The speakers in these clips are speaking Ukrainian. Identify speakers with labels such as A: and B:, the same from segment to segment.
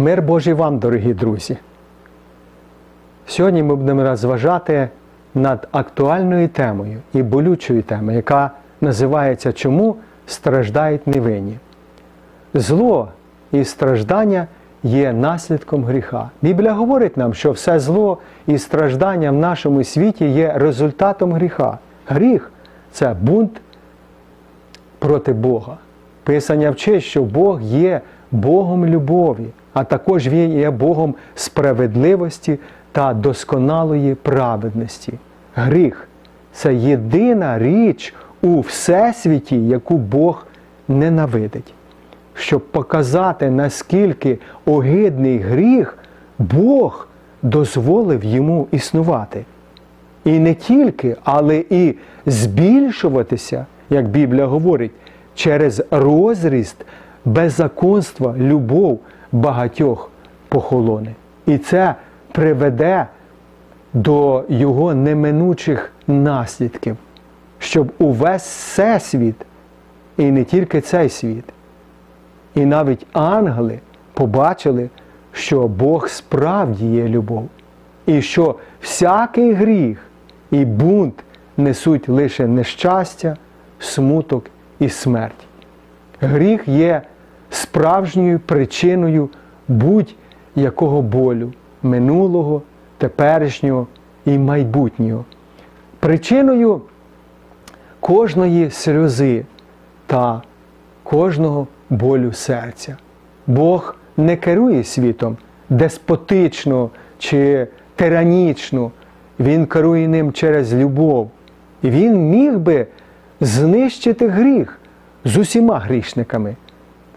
A: Мир Божий вам, дорогі друзі. Сьогодні ми будемо розважати над актуальною темою і болючою темою, яка називається Чому страждають невинні? Зло і страждання є наслідком гріха. Біблія говорить нам, що все зло і страждання в нашому світі є результатом гріха. Гріх це бунт проти Бога. Писання вчить, що Бог є Богом любові, а також Він є Богом справедливості та досконалої праведності. Гріх це єдина річ у всесвіті, яку Бог ненавидить. Щоб показати, наскільки огидний гріх, Бог дозволив йому існувати. І не тільки, але і збільшуватися, як Біблія говорить, через розріст беззаконства, любов багатьох похолоне. І це приведе до його неминучих наслідків, щоб увесь всесвіт, і не тільки цей світ, і навіть ангели побачили, що Бог справді є любов, і що всякий гріх і бунт несуть лише нещастя, смуток і смерть. Гріх є справжньою причиною будь-якого болю минулого, теперішнього і майбутнього. Причиною кожної сльози та кожного болю серця. Бог не керує світом деспотично чи тиранічно, Він керує ним через любов. І Він міг би знищити гріх з усіма грішниками,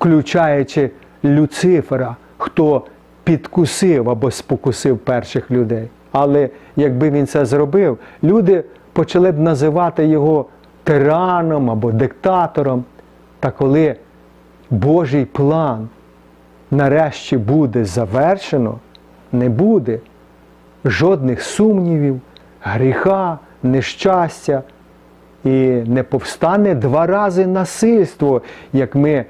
A: включаючи Люцифера, хто підкусив або спокусив перших людей. Але якби він це зробив, люди почали б називати його тираном або диктатором. Та коли Божий план нарешті буде завершено, не буде жодних сумнівів, гріха, нещастя і не повстане два рази насильство, як ми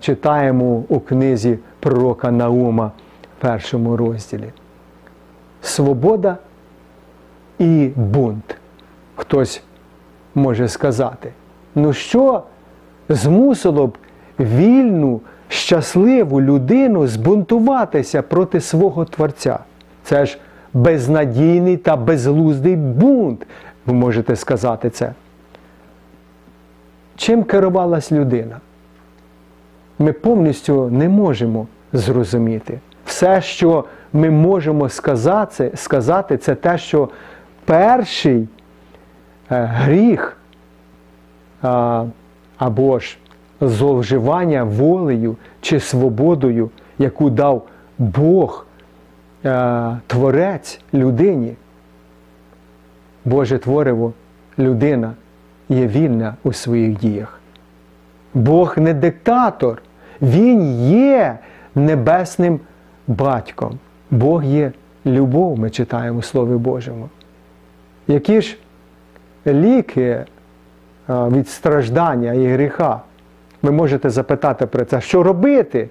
A: читаємо у книзі пророка Наума в першому розділі. Свобода і бунт. Хтось може сказати. Ну що змусило б вільну, щасливу людину збунтуватися проти свого Творця? Це ж безнадійний та безглуздий бунт, ви можете сказати це. Чим керувалась людина? Ми повністю не можемо зрозуміти. Все, що ми можемо сказати, сказати, це те, що перший е, гріх або ж зловживання волею чи свободою, яку дав Бог, Творець людині, Боже Твориво, людина є вільна у своїх діях. Бог не диктатор, Він є небесним батьком. Бог є любов, ми читаємо у Слові Божому. Які ж ліки від страждання і гріха? Ви можете запитати про це, що робити?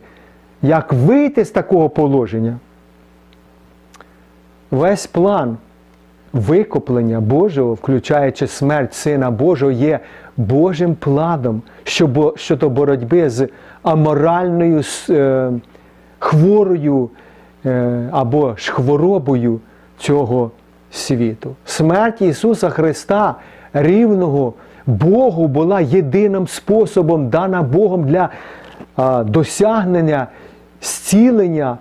A: Як вийти з такого положення? Весь план викуплення Божого, включаючи смерть Сина Божого, є Божим планом щодо боротьби з аморальною е, хворою е, або ж хворобою цього світу. Смерть Ісуса Христа, рівного Богу, була єдиним способом, дана Богом для досягнення зцілення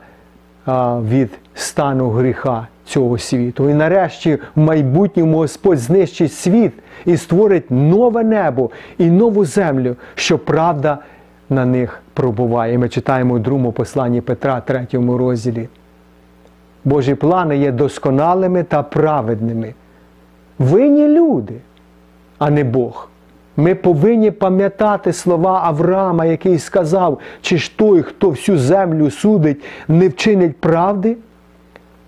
A: від стану гріха цього світу. І нарешті в майбутньому Господь знищить світ і створить нове небо і нову землю, що правда на них пробуває. Ми читаємо у другому посланні Петра, 3 розділі. Божі плани є досконалими та праведними. Винні люди, а не Бог. Ми повинні пам'ятати слова Авраама, який сказав, чи ж той, хто всю землю судить, не вчинить правди.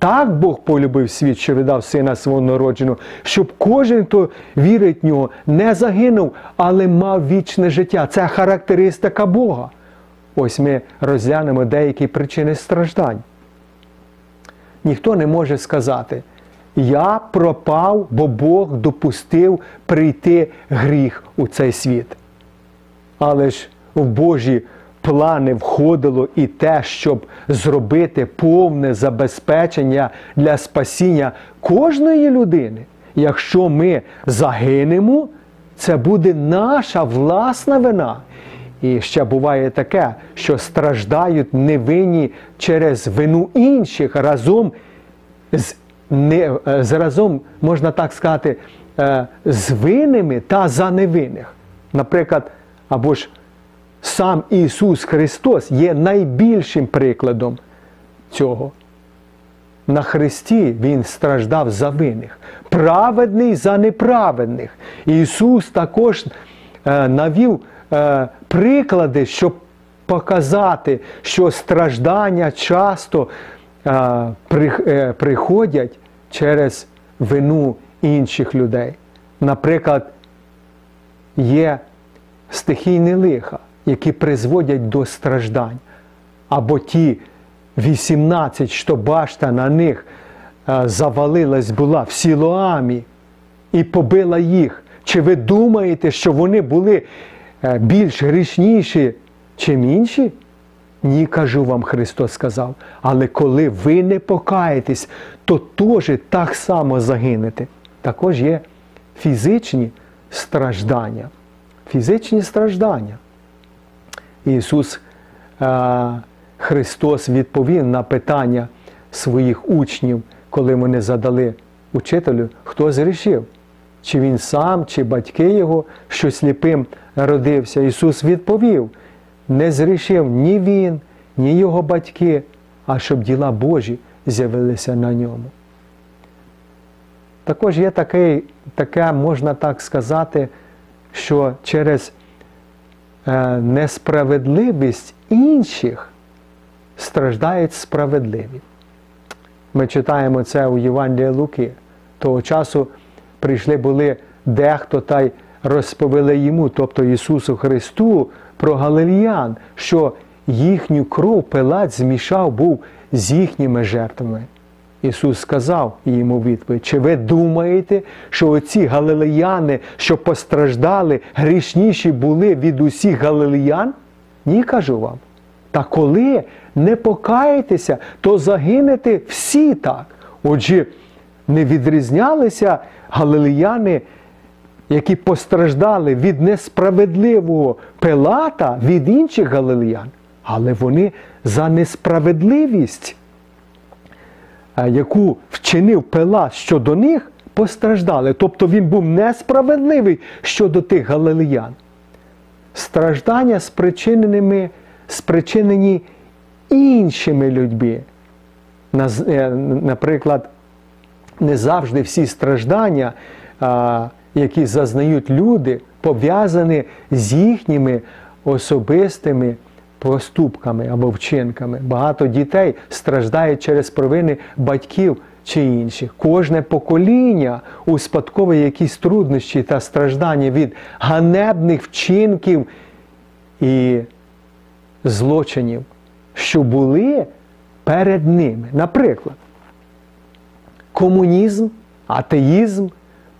A: Так Бог полюбив світ, що віддав сина свого народженого, щоб кожен, хто вірить в нього, не загинув, але мав вічне життя. Це характеристика Бога. Ось ми розглянемо деякі причини страждань. Ніхто не може сказати, я пропав, бо Бог допустив прийти гріх у цей світ. Але ж в Божі плани входило і те, щоб зробити повне забезпечення для спасіння кожної людини. Якщо ми загинемо, це буде наша власна вина. І ще буває таке, що страждають невинні через вину інших разом з не, з разом, можна так сказати, е, з винними та за невинних. Наприклад, або ж сам Ісус Христос є найбільшим прикладом цього. На Христі Він страждав за винних, праведний за неправедних. Ісус також е, навів е, приклади, щоб показати, що страждання часто е, при, приходять через вину інших людей. Наприклад, є стихійні лиха, які призводять до страждань, або ті 18, що башта на них е, завалилась була в Сілоамі і побила їх. Чи ви думаєте, що вони були е, більш грішніші, чим інші? Ні, кажу вам, Христос сказав. Але коли ви не покаєтесь, то теж так само загинете. Також є фізичні страждання. Фізичні страждання. Ісус Христос відповів на питання своїх учнів, коли вони задали учителю, хто зрішив. Чи він сам, чи батьки його, що сліпим родився. Ісус відповів: не зрішив ні він, ні його батьки, а щоб діла Божі з'явилися на ньому. Також є таке, таке, можна так сказати, що через несправедливість інших страждають справедливі. Ми читаємо це у Євангелії Луки. Того часу прийшли були дехто та й розповіли йому, тобто Ісусу Христу, про Галиліян, що їхню кров Пилат змішав був з їхніми жертвами. Ісус сказав йому відповідь, чи ви думаєте, що оці галилеяни, що постраждали, грішніші були від усіх галилеян? Ні, кажу вам. Та коли не покаєтеся, то загинете всі так. Отже, не відрізнялися галилеяни, які постраждали від несправедливого Пилата від інших галилеян, але вони за несправедливість, яку вчинив Пилат щодо них, постраждали. Тобто він був несправедливий щодо тих галилеян. Страждання спричиненими, спричинені іншими людьми. Наприклад, не завжди всі страждання, які зазнають люди, пов'язані з їхніми особистими поступками або вчинками. Багато дітей страждають через провини батьків чи інших. Кожне покоління успадковує якісь труднощі та страждання від ганебних вчинків і злочинів, що були перед ними. Наприклад, комунізм, атеїзм,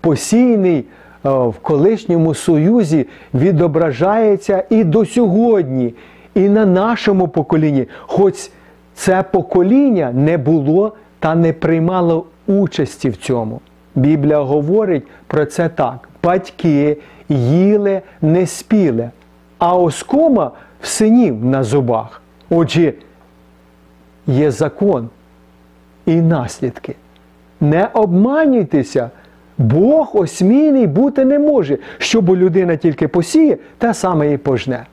A: посійний е, в колишньому Союзі відображається і до сьогодні, і на нашому поколінні. Хоч це покоління не було та не приймало участі в цьому. Біблія говорить про це так: батьки їли не спіли, а оскома в синів на зубах. Отже, є закон і наслідки. Не обманюйтеся, Бог осмійний бути не може, щоб людина тільки посіє, те саме і пожне.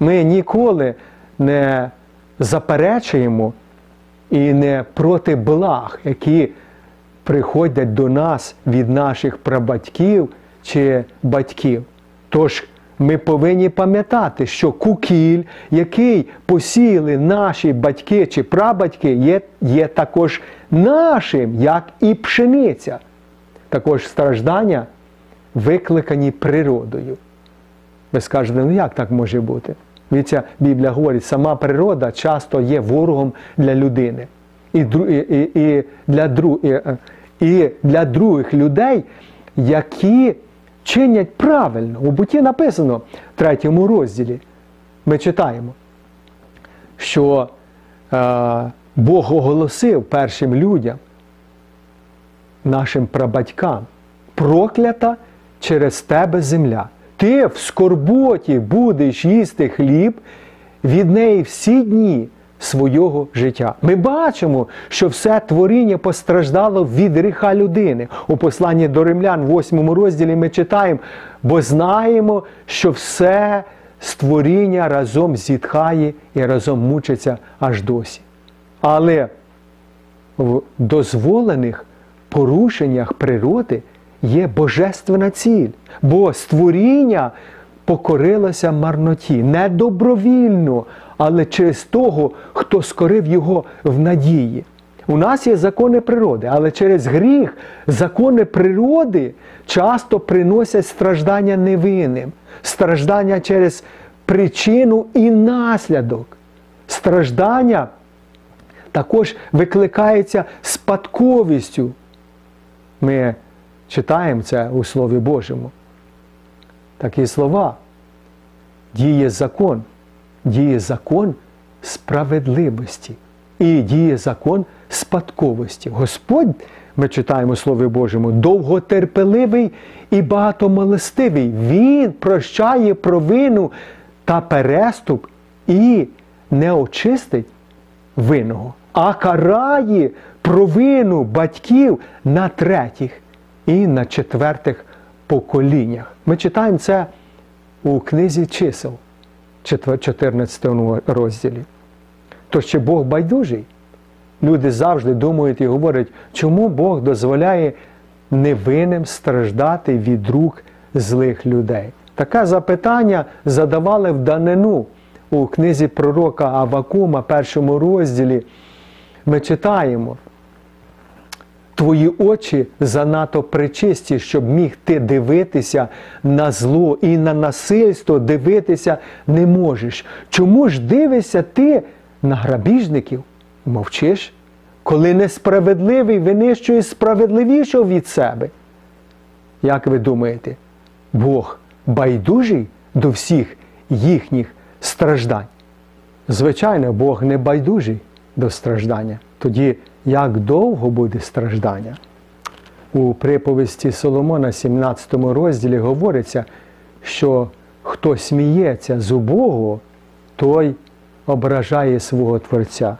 A: Ми ніколи не заперечуємо і не проти благ, які приходять до нас від наших прабатьків чи батьків. Тож ми повинні пам'ятати, що кукіль, який посіяли наші батьки чи прабатьки, є, є також нашим, як і пшениця. Також страждання викликані природою. Ви скажете, ну як так може бути? Віця Біблія говорить, сама природа часто є ворогом для людини. І, і, і, для, дру, і, і для других людей, які чинять правильно. У буті написано в третьому розділі. Ми читаємо, що е, Бог оголосив першим людям, нашим прабатькам, проклята через тебе земля. Ти в скорботі будеш їсти хліб від неї всі дні свого життя. Ми бачимо, що все творіння постраждало від гріха людини. У посланні до римлян, в 8 розділі, ми читаємо, бо знаємо, що все створіння разом зітхає і разом мучиться аж досі. Але в дозволених порушеннях природи є божественна ціль, бо створіння покорилося марноті не добровільно, але через того, хто скорив його в надії. У нас є закони природи, але через гріх закони природи часто приносять страждання невинним, страждання через причину і наслідок. Страждання також викликається спадковістю. Ми читаємо це у Слові Божому. Такі слова. Діє закон, діє закон справедливості і діє закон спадковості. Господь, ми читаємо у Слові Божому, довготерпеливий і багатомилостивий. Він прощає провину та переступ і не очистить винного, а карає провину батьків на третіх і на четвертих поколіннях. Ми читаємо це у книзі чисел, 14 розділі. То ще Бог байдужий. Люди завжди думають і говорять, чому Бог дозволяє невинним страждати від рук злих людей. Таке запитання задавали в данину у книзі пророка Авакума, першому розділі. Ми читаємо. Твої очі занадто причисті, щоб міг ти дивитися на зло і на насильство дивитися не можеш. Чому ж дивишся ти на грабіжників? Мовчиш, коли несправедливий винищує справедливішого від себе? Як ви думаєте, Бог байдужий до всіх їхніх страждань? Звичайно, Бог не байдужий до страждання. Тоді як довго буде страждання? У приповісті Соломона, 17 розділі, говориться, що хто сміється з убогого, той ображає свого Творця.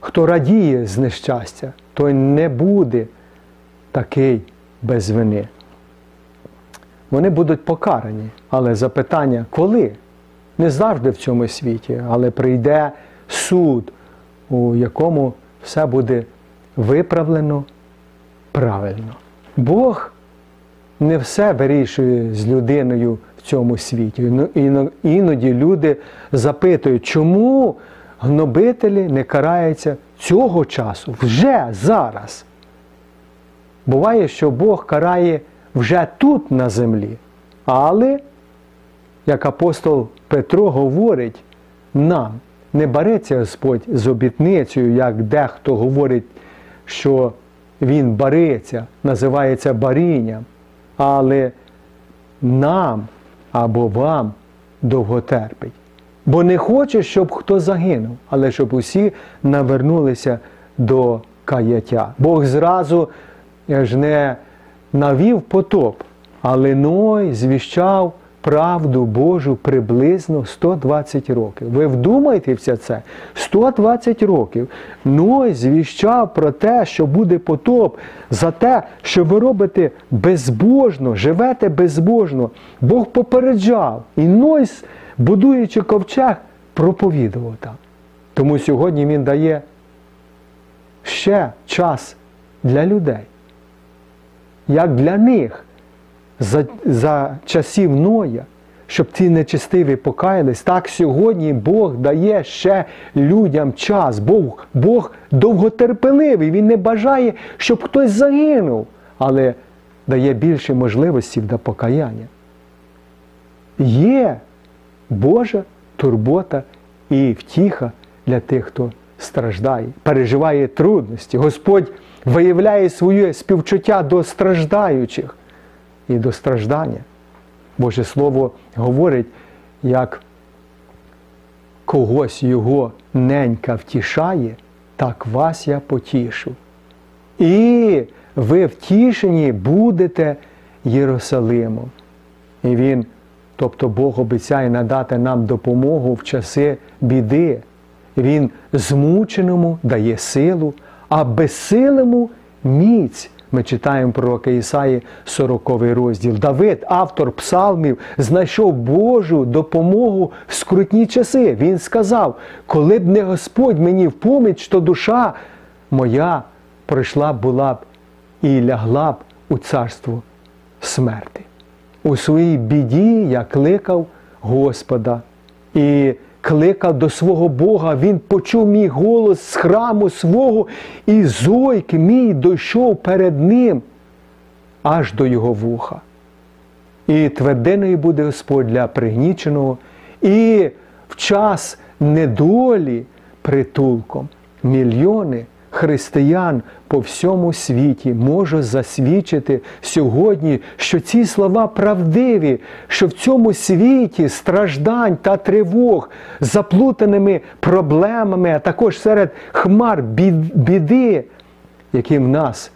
A: Хто радіє з нещастя, той не буде такий без вини. Вони будуть покарані, але запитання коли? Не завжди в цьому світі, але прийде суд, у якому все буде виправлено правильно. Бог не все вирішує з людиною в цьому світі. Ну, іноді люди запитують, чому гнобителі не караються цього часу, вже зараз. Буває, що Бог карає вже тут на землі. Але, як апостол Петро говорить нам, не береться Господь з обітницею, як дехто говорить, що Він бариться, називається барінням, але нам або вам довго терпить. Бо не хоче, щоб хто загинув, але щоб усі навернулися до каяття. Бог зразу ж не навів потоп, але Ной звіщав правду Божу приблизно 120 років. Ви вдумайтеся це? 120 років. Ной звіщав про те, що буде потоп, за те, що ви робите безбожно, живете безбожно. Бог попереджав. І Ной, будуючи ковчег, проповідував там. Тому сьогодні він дає ще час для людей. Як для них за за часів Ноя, щоб ці нечистиві покаялись, так сьогодні Бог дає ще людям час. Бог, Бог довготерпеливий, Він не бажає, щоб хтось загинув, але дає більше можливостей для покаяння. Є Божа турбота і втіха для тих, хто страждає, переживає трудності. Господь виявляє своє співчуття до страждаючих і до страждання. Боже Слово говорить, як когось його ненька втішає, так вас я потішу. І ви втішені будете Єрусалимом. І Він, тобто Бог обіцяє надати нам допомогу в часи біди. Він змученому дає силу, а безсилому міць. Ми читаємо пророка Ісаї 40 розділ. Давид, автор псалмів, знайшов Божу допомогу в скрутні часи. Він сказав: коли б не Господь мені в поміч, то душа моя прийшла була б і лягла б у царство смерти. У своїй біді я кликав Господа і кликав до свого Бога. Він почув мій голос з храму свого, і зойк мій дійшов перед ним аж до його вуха. І твердиною буде Господь для пригніченого, і в час недолі притулком мільйони християн по всьому світі можуть засвідчити сьогодні, що ці слова правдиві, що в цьому світі страждань та тривог, заплутаними проблемами, а також серед хмар біди, які в нас,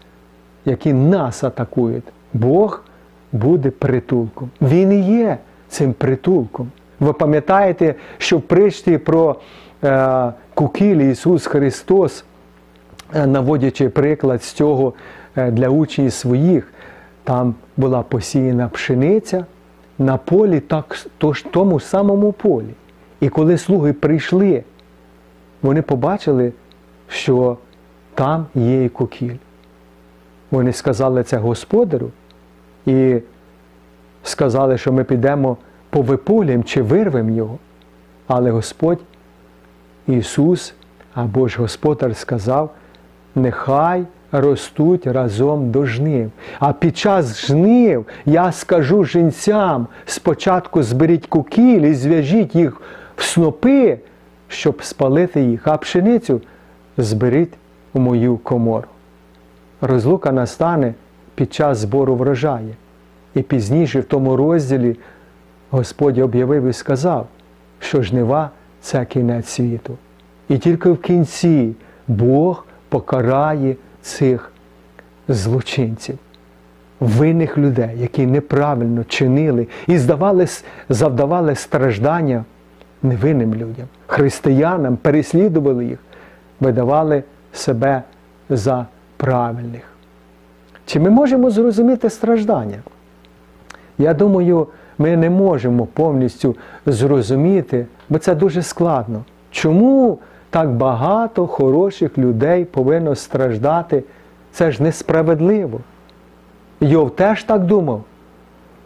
A: які нас атакують, Бог буде притулком. Він і є цим притулком. Ви пам'ятаєте, що в причті про е, Кукілі Ісус Христос наводячи приклад з цього е, для учнів своїх, там була посіяна пшениця на полі, так, тож тому самому полі. І коли слуги прийшли, вони побачили, що там є і кокіль. Вони сказали це господарю і сказали, що ми підемо по виполям чи вирвемо його. Але Господь Ісус або ж Господар сказав, нехай ростуть разом до жнив. А під час жнив я скажу жінцям, спочатку зберіть кукіль і зв'яжіть їх в снопи, щоб спалити їх, а пшеницю зберіть у мою комору. Розлука настане під час збору врожаю. І пізніше в тому розділі Господь об'явив і сказав, що жнива це кінець світу. І тільки в кінці Бог покарає цих злочинців, винних людей, які неправильно чинили і здавали, завдавали страждання невинним людям, християнам, переслідували їх, видавали себе за правильних. Чи ми можемо зрозуміти страждання? Я думаю, ми не можемо повністю зрозуміти, бо це дуже складно. Чому так багато хороших людей повинно страждати. Це ж несправедливо. Йов теж так думав.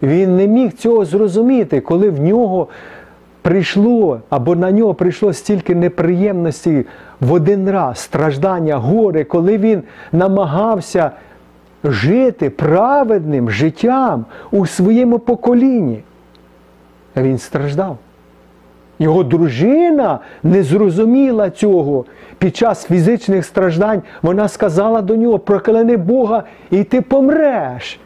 A: Він не міг цього зрозуміти, коли в нього прийшло або на нього прийшло стільки неприємностей в один раз, страждання, горе, коли він намагався жити праведним життям у своєму поколінні. Він страждав. Його дружина не зрозуміла цього. Під час фізичних страждань вона сказала до нього, прокляни Бога, і ти помреш.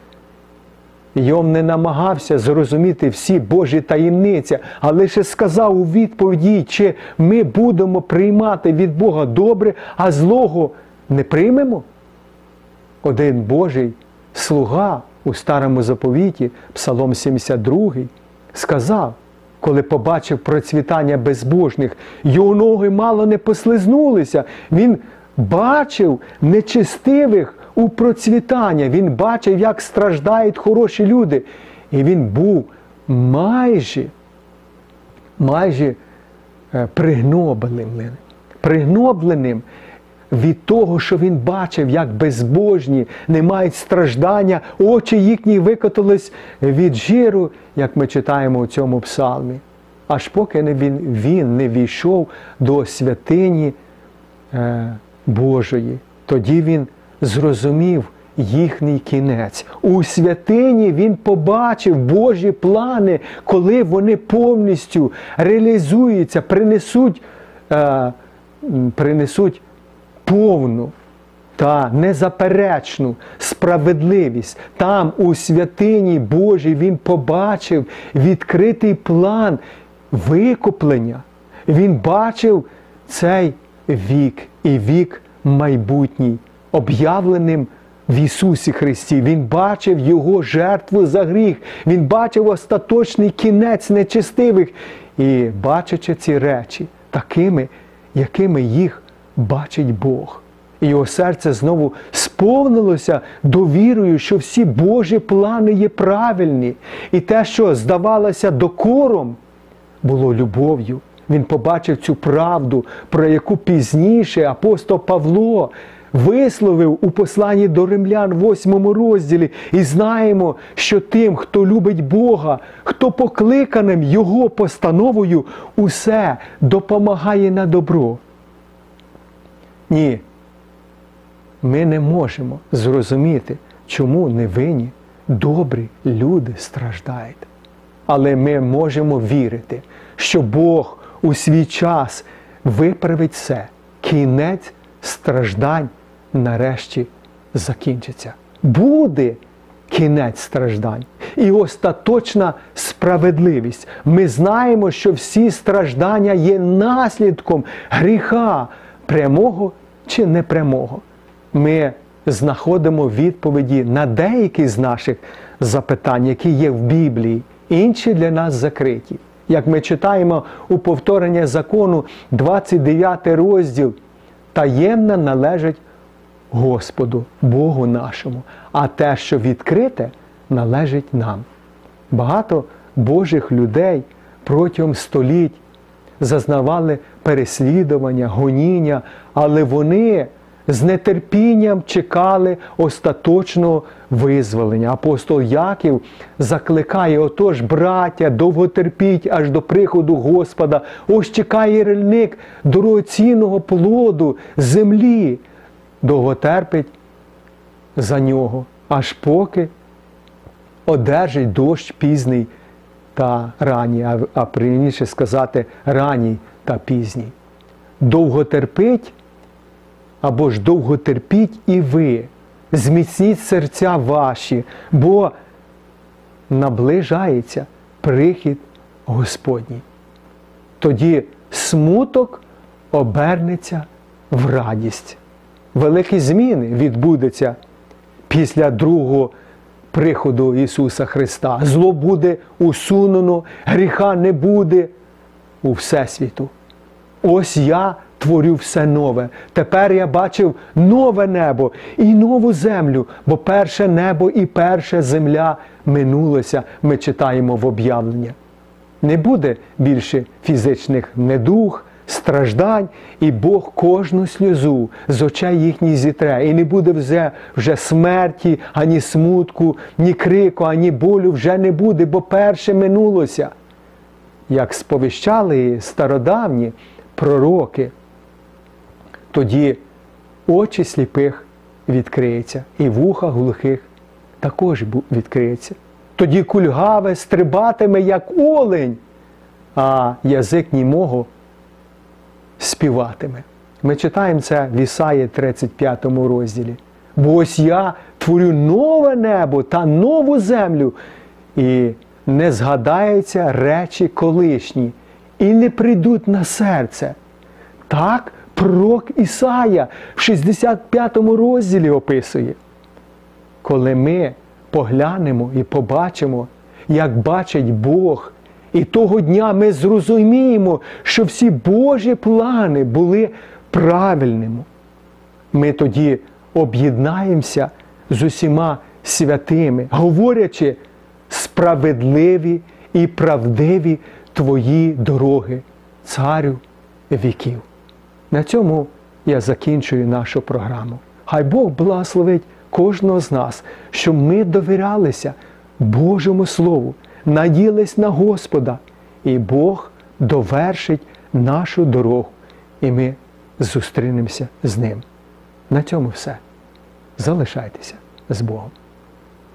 A: Йом не намагався зрозуміти всі Божі таємниці, а лише сказав у відповіді, чи ми будемо приймати від Бога добре, а злого не приймемо. Один Божий слуга у старому заповіті, Псалом 72, сказав коли побачив процвітання безбожних, його ноги мало не послизнулися. Він бачив нечистивих у процвітання. Він бачив, як страждають хороші люди. І він був майже майже е, пригнобленим, пригнобленим від того, що він бачив, як безбожні не мають страждання, очі їхні викотились від жиру, як ми читаємо у цьому псалмі. Аж поки не він, він не війшов до святині е, Божої. Тоді він зрозумів, їхній кінець. У святині він побачив Божі плани, коли вони повністю реалізуються, принесуть, е, принесуть повну та незаперечну справедливість. Там, у святині Божій, він побачив відкритий план викуплення. Він бачив цей вік і вік майбутній, об'явленим в Ісусі Христі. Він бачив Його жертву за гріх. Він бачив остаточний кінець нечестивих. І бачачи ці речі такими, якими їх бачить Бог. І його серце знову сповнилося довірою, що всі Божі плани є правильні. І те, що здавалося докором, було любов'ю. Він побачив цю правду, про яку пізніше апостол Павло висловив у посланні до римлян, в 8 розділі, і знаємо, що тим, хто любить Бога, хто покликаним Його постановою, усе допомагає на добро. Ні, ми не можемо зрозуміти, чому невинні, добрі люди страждають. Але ми можемо вірити, що Бог у свій час виправить все. Кінець страждань нарешті закінчиться. Буде кінець страждань і остаточна справедливість. Ми знаємо, що всі страждання є наслідком гріха прямого чи непрямого. Ми знаходимо відповіді на деякі з наших запитань, які є в Біблії, інші для нас закриті. Як ми читаємо у повторення закону, 29 розділ, таємне належить Господу, Богу нашому, а те, що відкрите, належить нам. Багато Божих людей протягом століть зазнавали переслідування, гоніння, але вони з нетерпінням чекали остаточного визволення. Апостол Яків закликає, отож, браття, довго терпіть аж до приходу Господа. Ось чекає рельник дорогоцінного плоду землі, довго терпить за нього, аж поки одержить дощ пізний та ранній, а, а прийніше сказати ранній та пізній. Довго терпить або ж довго терпіть і ви, зміцніть серця ваші, бо наближається прихід Господній. Тоді смуток обернеться в радість. Великі зміни відбудуться після другого приходу Ісуса Христа. Зло буде усунено, гріха не буде у Всесвіту. Ось я творю все нове. Тепер я бачив нове небо і нову землю, бо перше небо і перша земля минулося, ми читаємо в об'явлення. Не буде більше фізичних недуг, страждань, і Бог кожну сльозу з очей їхніх зітре. І не буде вже, вже смерті, ані смутку, ні крику, ані болю вже не буде, бо перше минулося. Як сповіщали стародавні пророки, тоді очі сліпих відкриються, і вуха глухих також відкриється. Тоді кульгаве стрибатиме, як олень, а язик німого співатиме. Ми читаємо це в Ісаї 35 розділі. Бо ось я творю нове небо та нову землю, і не згадаються речі колишні, і не прийдуть на серце. Так пророк Ісая в 65 розділі описує. Коли ми поглянемо і побачимо, як бачить Бог, і того дня ми зрозуміємо, що всі Божі плани були правильними. Ми тоді об'єднаємося з усіма святими, говорячи справедливі і правдиві твої дороги, царю віків. На цьому я закінчую нашу програму. Хай Бог благословить кожного з нас, щоб ми довірялися Божому Слову, наділись на Господа, і Бог довершить нашу дорогу, і ми зустрінемося з Ним. На цьому все. Залишайтеся. з Богом.